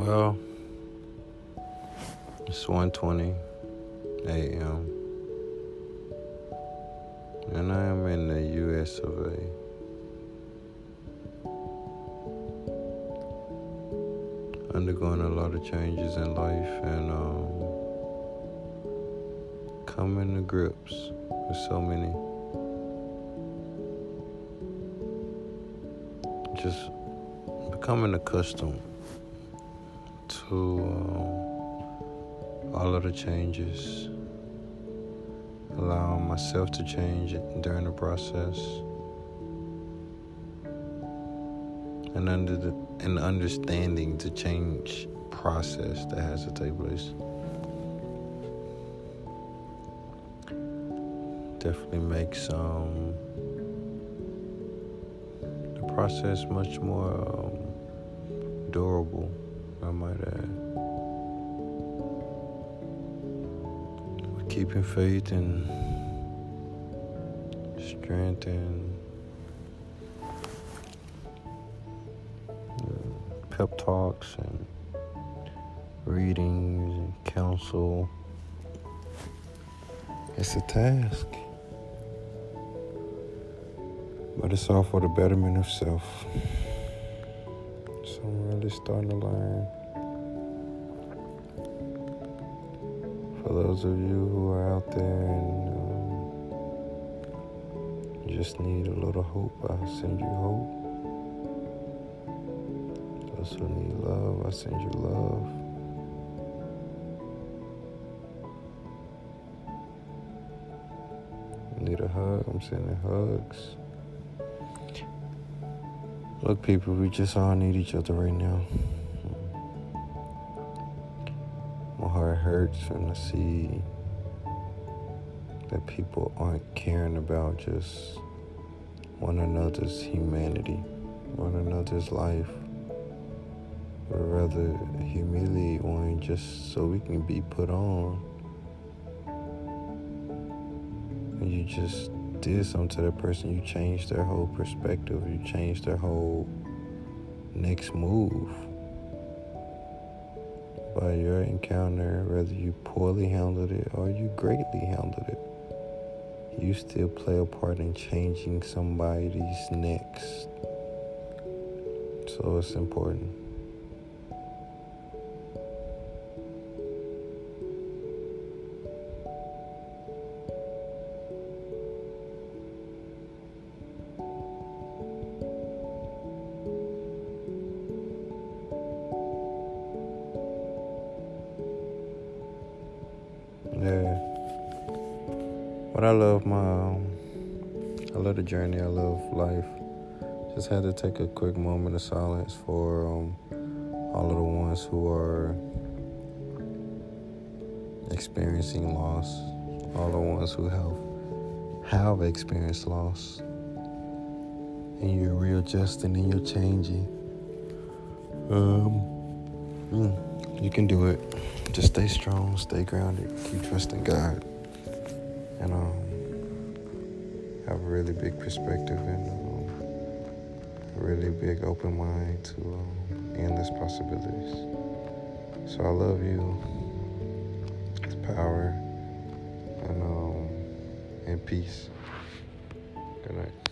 Well, it's 1:20 a.m. and I am in the U.S. of A. Undergoing a lot of changes in life and um, coming to grips with so many. Just becoming accustomed to um, all of the changes, allowing myself to change during the process, and under the and understanding the change process that has to take place. Definitely makes um, the process much more um, durable. I might uh, add. Keeping faith and strength and uh, pep talks and readings and counsel. It's a task. But it's all for the betterment of self. I'm really starting to learn. For those of you who are out there and um, just need a little hope, I send you hope. Those who need love, I send you love. Need a hug, I'm sending hugs. Look, people, we just all need each other right now. My heart hurts when I see that people aren't caring about just one another's humanity, one another's life, or rather humiliate one just so we can be put on. And you just did something to that person, you changed their whole perspective, you changed their whole next move by your encounter, whether you poorly handled it or you greatly handled it. You still play a part in changing somebody's next. So it's important. But I love my, um, I love the journey. I love life. Just had to take a quick moment of silence for um, all of the ones who are experiencing loss, all the ones who have have experienced loss, and you're readjusting and you're changing. Um, mm, you can do it. Just stay strong, stay grounded, keep trusting God, really big perspective and um, a really big open mind to um, endless possibilities. So I love you. It's power and um, and peace. Good night.